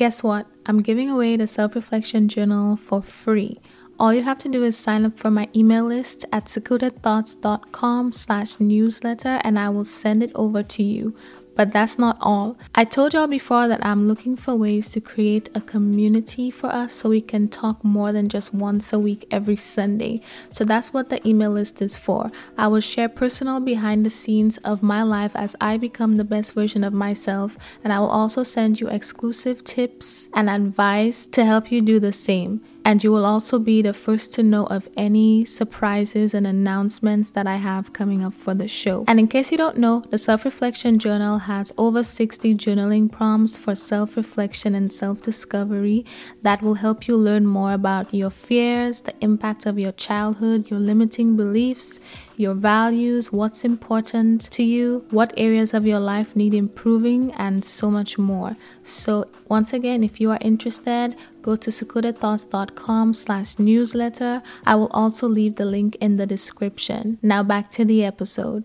Guess what? I'm giving away the self reflection journal for free. All you have to do is sign up for my email list at secludedthoughts.com slash newsletter and I will send it over to you. But that's not all. I told y'all before that I'm looking for ways to create a community for us so we can talk more than just once a week every Sunday. So that's what the email list is for. I will share personal behind the scenes of my life as I become the best version of myself, and I will also send you exclusive tips and advice to help you do the same and you will also be the first to know of any surprises and announcements that I have coming up for the show. And in case you don't know, the Self Reflection Journal has over 60 journaling prompts for self reflection and self discovery that will help you learn more about your fears, the impact of your childhood, your limiting beliefs your values, what's important to you, what areas of your life need improving, and so much more. So once again, if you are interested, go to secludedthoughts.com slash newsletter. I will also leave the link in the description. Now back to the episode.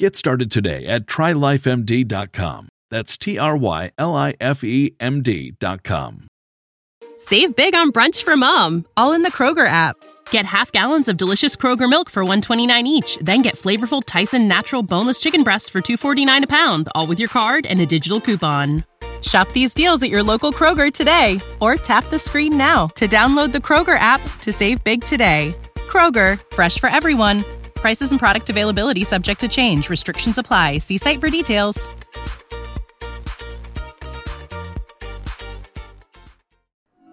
Get started today at trylifemd.com. That's T R Y L I F E M D.com. Save big on brunch for mom, all in the Kroger app. Get half gallons of delicious Kroger milk for 129 each, then get flavorful Tyson natural boneless chicken breasts for 249 a pound, all with your card and a digital coupon. Shop these deals at your local Kroger today or tap the screen now to download the Kroger app to save big today. Kroger, fresh for everyone. Prices and product availability subject to change. Restrictions apply. See site for details.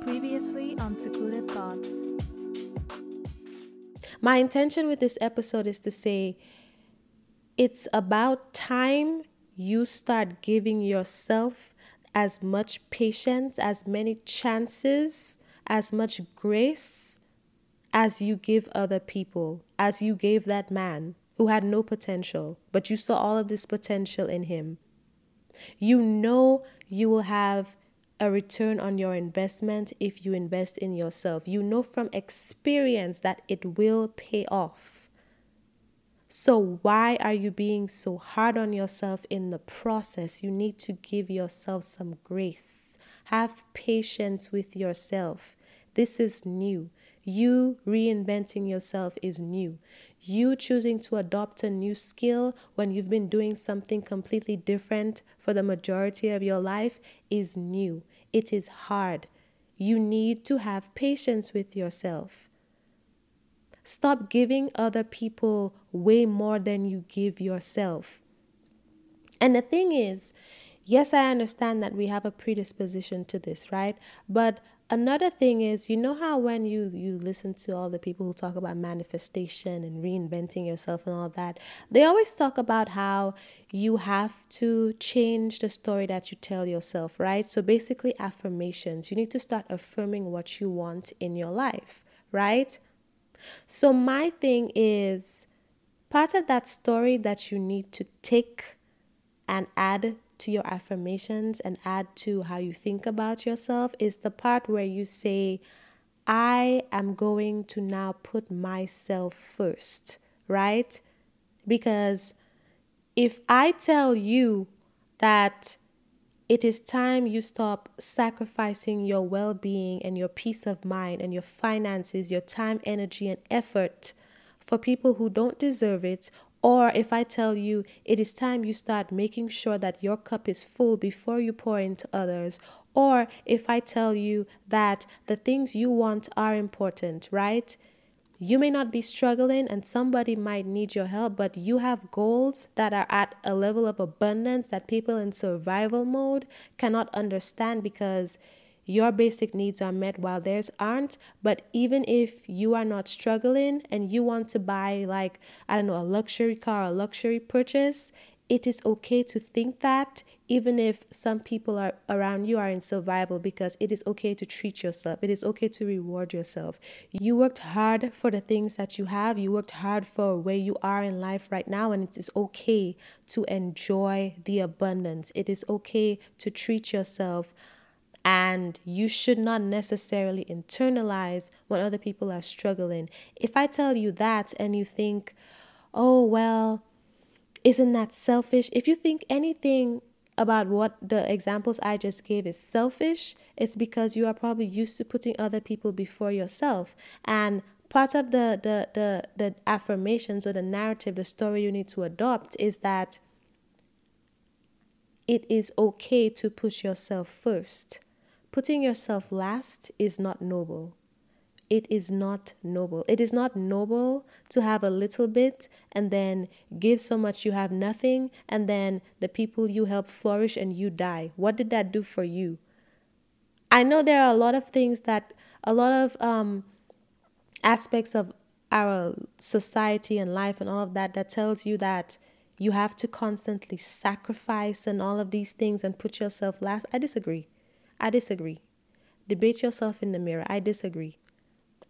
Previously on Secluded Thoughts. My intention with this episode is to say it's about time you start giving yourself as much patience, as many chances, as much grace as you give other people, as you gave that man who had no potential, but you saw all of this potential in him. You know you will have a return on your investment if you invest in yourself. You know from experience that it will pay off. So, why are you being so hard on yourself in the process? You need to give yourself some grace. Have patience with yourself. This is new. You reinventing yourself is new. You choosing to adopt a new skill when you've been doing something completely different for the majority of your life is new. It is hard. You need to have patience with yourself. Stop giving other people way more than you give yourself. And the thing is, yes, I understand that we have a predisposition to this, right? But another thing is you know how when you you listen to all the people who talk about manifestation and reinventing yourself and all that they always talk about how you have to change the story that you tell yourself right? So basically affirmations. You need to start affirming what you want in your life right? So my thing is part of that story that you need to take and add to your affirmations and add to how you think about yourself is the part where you say, I am going to now put myself first, right? Because if I tell you that it is time you stop sacrificing your well being and your peace of mind and your finances, your time, energy, and effort for people who don't deserve it or if I tell you it is time you start making sure that your cup is full before you pour into others, or if I tell you that the things you want are important, right? you may not be struggling and somebody might need your help, but you have goals that are at a level of abundance that people in survival mode cannot understand because your basic needs are met while theirs aren't. But even if you are not struggling and you want to buy, like, I don't know, a luxury car, a luxury purchase, it is okay to think that even if some people are around you are in survival because it is okay to treat yourself. It is okay to reward yourself. You worked hard for the things that you have. You worked hard for where you are in life right now and it is okay to enjoy the abundance. It is okay to treat yourself and you should not necessarily internalize when other people are struggling if i tell you that and you think oh well isn't that selfish? If you think anything about what the examples I just gave is selfish, it's because you are probably used to putting other people before yourself. And part of the the the, the affirmations or the narrative, the story you need to adopt is that it is okay to put yourself first. Putting yourself last is not noble it is not noble. It is not noble to have a little bit and then give so much you have nothing, and then the people you help flourish and you die. What did that do for you? I know there are a lot of things that, a lot of um, aspects of our society and life and all of that that tells you that you have to constantly sacrifice and all of these things and put yourself last. I disagree. I disagree. Debate yourself in the mirror. I disagree.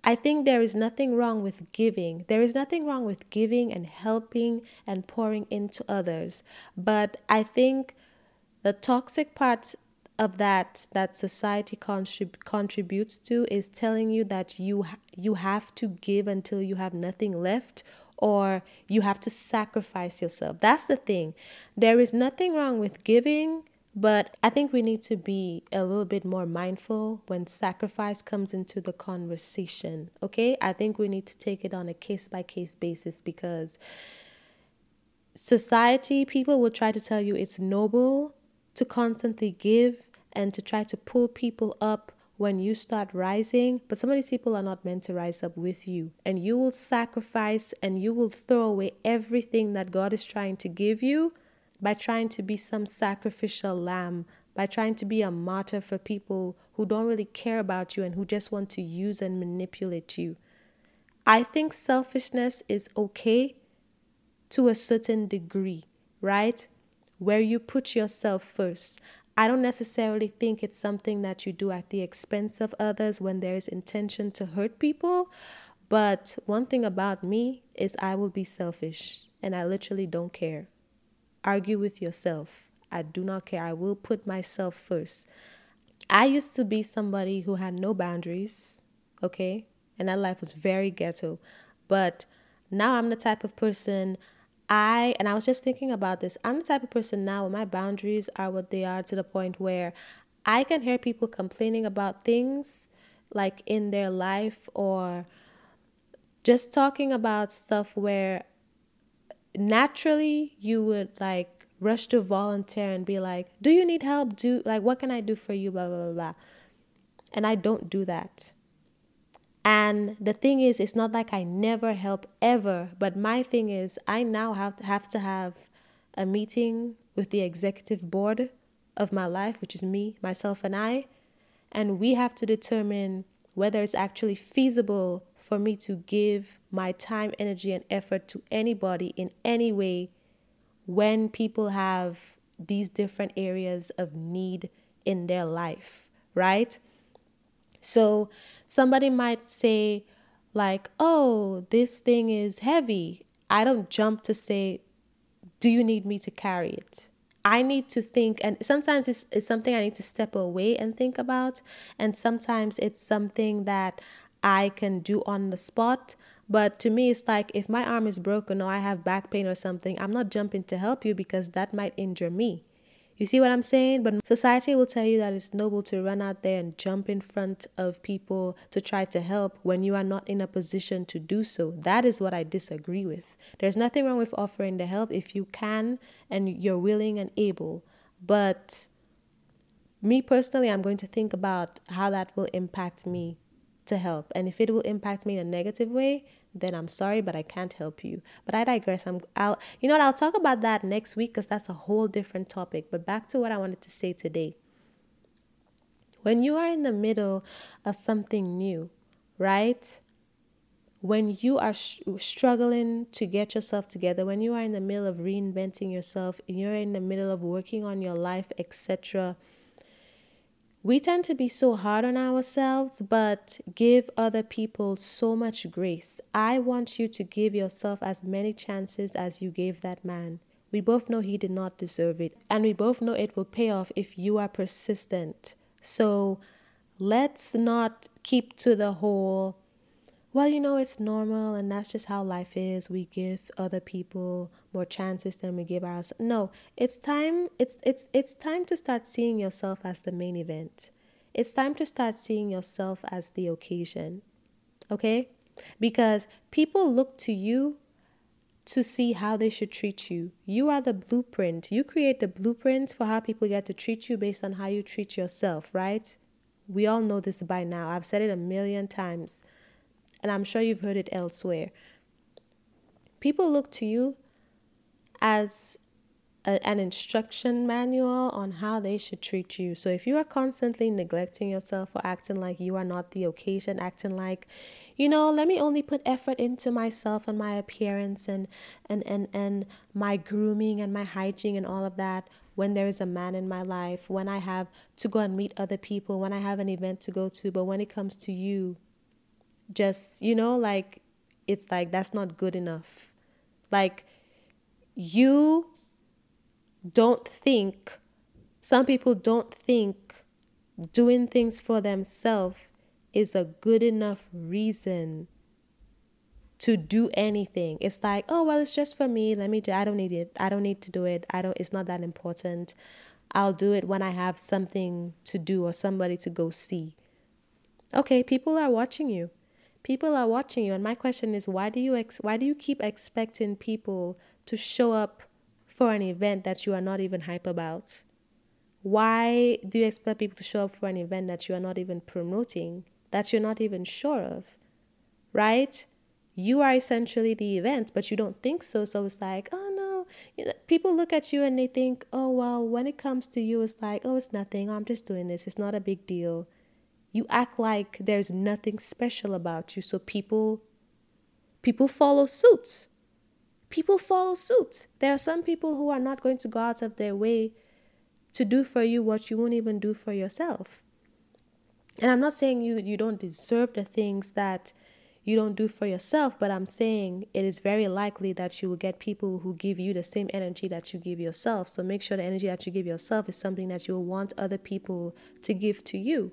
I think there is nothing wrong with giving. There is nothing wrong with giving and helping and pouring into others. But I think the toxic part of that that society contrib- contributes to is telling you that you ha- you have to give until you have nothing left or you have to sacrifice yourself. That's the thing. There is nothing wrong with giving but I think we need to be a little bit more mindful when sacrifice comes into the conversation. Okay. I think we need to take it on a case by case basis because society, people will try to tell you it's noble to constantly give and to try to pull people up when you start rising, but some of these people are not meant to rise up with you. And you will sacrifice and you will throw away everything that God is trying to give you by trying to be some sacrificial lamb, by trying to be a martyr for people who don't really care about you and who just want to use and manipulate you. I think selfishness is okay to a certain degree, right? Where you put yourself first. I don't necessarily think it's something that you do at the expense of others when there is intention to hurt people. But one thing about me is I will be selfish and I literally don't care. Argue with yourself. I do not care. I will put myself first. I used to be somebody who had no boundaries, okay? And that life was very ghetto. But now I'm the type of person I, and I was just thinking about this, I'm the type of person now where my boundaries are what they are to the point where I can hear people complaining about things like in their life or just talking about stuff where naturally you would like rush to volunteer and be like, "Do you need help? Do like what can I do for you?" blah blah blah. blah. And I don't do that. And the thing is, it's not like I never help ever, but my thing is, I now have to have to have a meeting with the executive board of my life, which is me, myself, and I, and we have to determine whether it's actually feasible for me to give my time, energy, and effort to anybody in any way when people have these different areas of need in their life, right? So somebody might say, like, oh, this thing is heavy. I don't jump to say, do you need me to carry it? I need to think, and sometimes it's, it's something I need to step away and think about, and sometimes it's something that I can do on the spot. But to me, it's like if my arm is broken or I have back pain or something, I'm not jumping to help you because that might injure me. You see what I'm saying? But society will tell you that it's noble to run out there and jump in front of people to try to help when you are not in a position to do so. That is what I disagree with. There's nothing wrong with offering the help if you can and you're willing and able. But me personally, I'm going to think about how that will impact me to help. And if it will impact me in a negative way, then I'm sorry, but I can't help you. But I digress. I'm I'll you know what I'll talk about that next week because that's a whole different topic. But back to what I wanted to say today. When you are in the middle of something new, right? When you are sh- struggling to get yourself together, when you are in the middle of reinventing yourself, you're in the middle of working on your life, etc we tend to be so hard on ourselves, but give other people so much grace. I want you to give yourself as many chances as you gave that man. We both know he did not deserve it, and we both know it will pay off if you are persistent. So let's not keep to the whole well, you know, it's normal and that's just how life is. We give other people more chances than we give ourselves. No, it's time it's it's it's time to start seeing yourself as the main event. It's time to start seeing yourself as the occasion. Okay? Because people look to you to see how they should treat you. You are the blueprint. You create the blueprint for how people get to treat you based on how you treat yourself, right? We all know this by now. I've said it a million times and I'm sure you've heard it elsewhere. People look to you as a, an instruction manual on how they should treat you. So if you are constantly neglecting yourself or acting like you are not the occasion, acting like, you know, let me only put effort into myself and my appearance and and and and my grooming and my hygiene and all of that when there is a man in my life, when I have to go and meet other people, when I have an event to go to, but when it comes to you, just you know like it's like that's not good enough like you don't think some people don't think doing things for themselves is a good enough reason to do anything. It's like, oh well, it's just for me. Let me do. I don't need it. I don't need to do it. I don't. It's not that important. I'll do it when I have something to do or somebody to go see. Okay, people are watching you people are watching you. And my question is why do you ex- why do you keep expecting people to show up for an event that you are not even hype about? Why do you expect people to show up for an event that you are not even promoting that you're not even sure of? Right? You are essentially the event but you don't think so. So it's like oh no. You know, people look at you and they think oh well when it comes to you it's like oh it's nothing. Oh, I'm just doing this. It's not a big deal you act like there's nothing special about you. So people people follow suit people follow suit there are some people who are not going to go out of their way to do for you what you won't even do for yourself. And i'm not saying you you don't deserve the things that you don't do for yourself but i'm saying it is very likely that you will get people who give you the same energy that you give yourself. So make sure the energy that you give yourself is something that you will want other people to give to you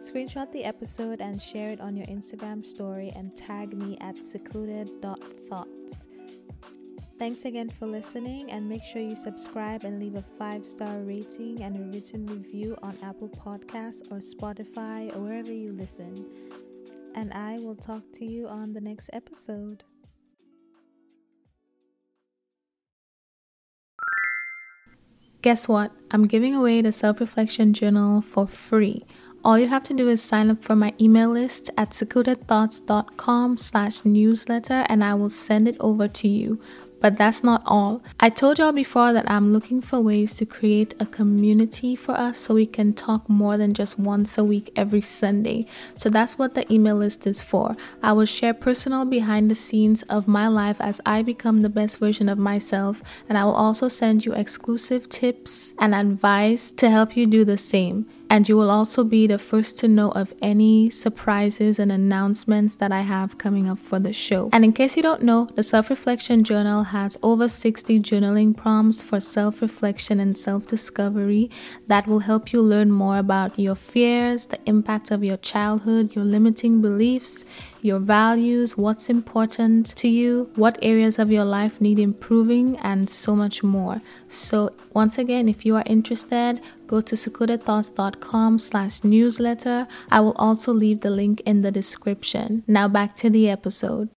Screenshot the episode and share it on your Instagram story and tag me at secluded.thoughts. Thanks again for listening and make sure you subscribe and leave a five star rating and a written review on Apple Podcasts or Spotify or wherever you listen. And I will talk to you on the next episode. Guess what? I'm giving away the self reflection journal for free all you have to do is sign up for my email list at secludedthoughts.com slash newsletter and I will send it over to you. But that's not all. I told y'all before that I'm looking for ways to create a community for us so we can talk more than just once a week every Sunday. So that's what the email list is for. I will share personal behind the scenes of my life as I become the best version of myself, and I will also send you exclusive tips and advice to help you do the same. And you will also be the first to know of any surprises and announcements that I have coming up for the show. And in case you don't know, the Self Reflection Journal has over 60 journaling prompts for self reflection and self discovery that will help you learn more about your fears, the impact of your childhood, your limiting beliefs your values, what's important to you, what areas of your life need improving, and so much more. So once again, if you are interested, go to secludedthoughts.com slash newsletter. I will also leave the link in the description. Now back to the episode.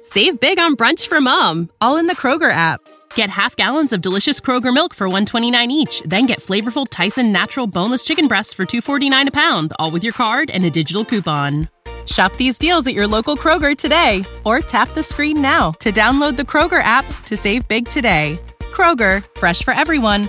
Save big on brunch for mom, all in the Kroger app. Get half gallons of delicious Kroger milk for 129 each, then get flavorful Tyson natural boneless chicken breasts for 249 a pound, all with your card and a digital coupon. Shop these deals at your local Kroger today or tap the screen now to download the Kroger app to save big today. Kroger, fresh for everyone.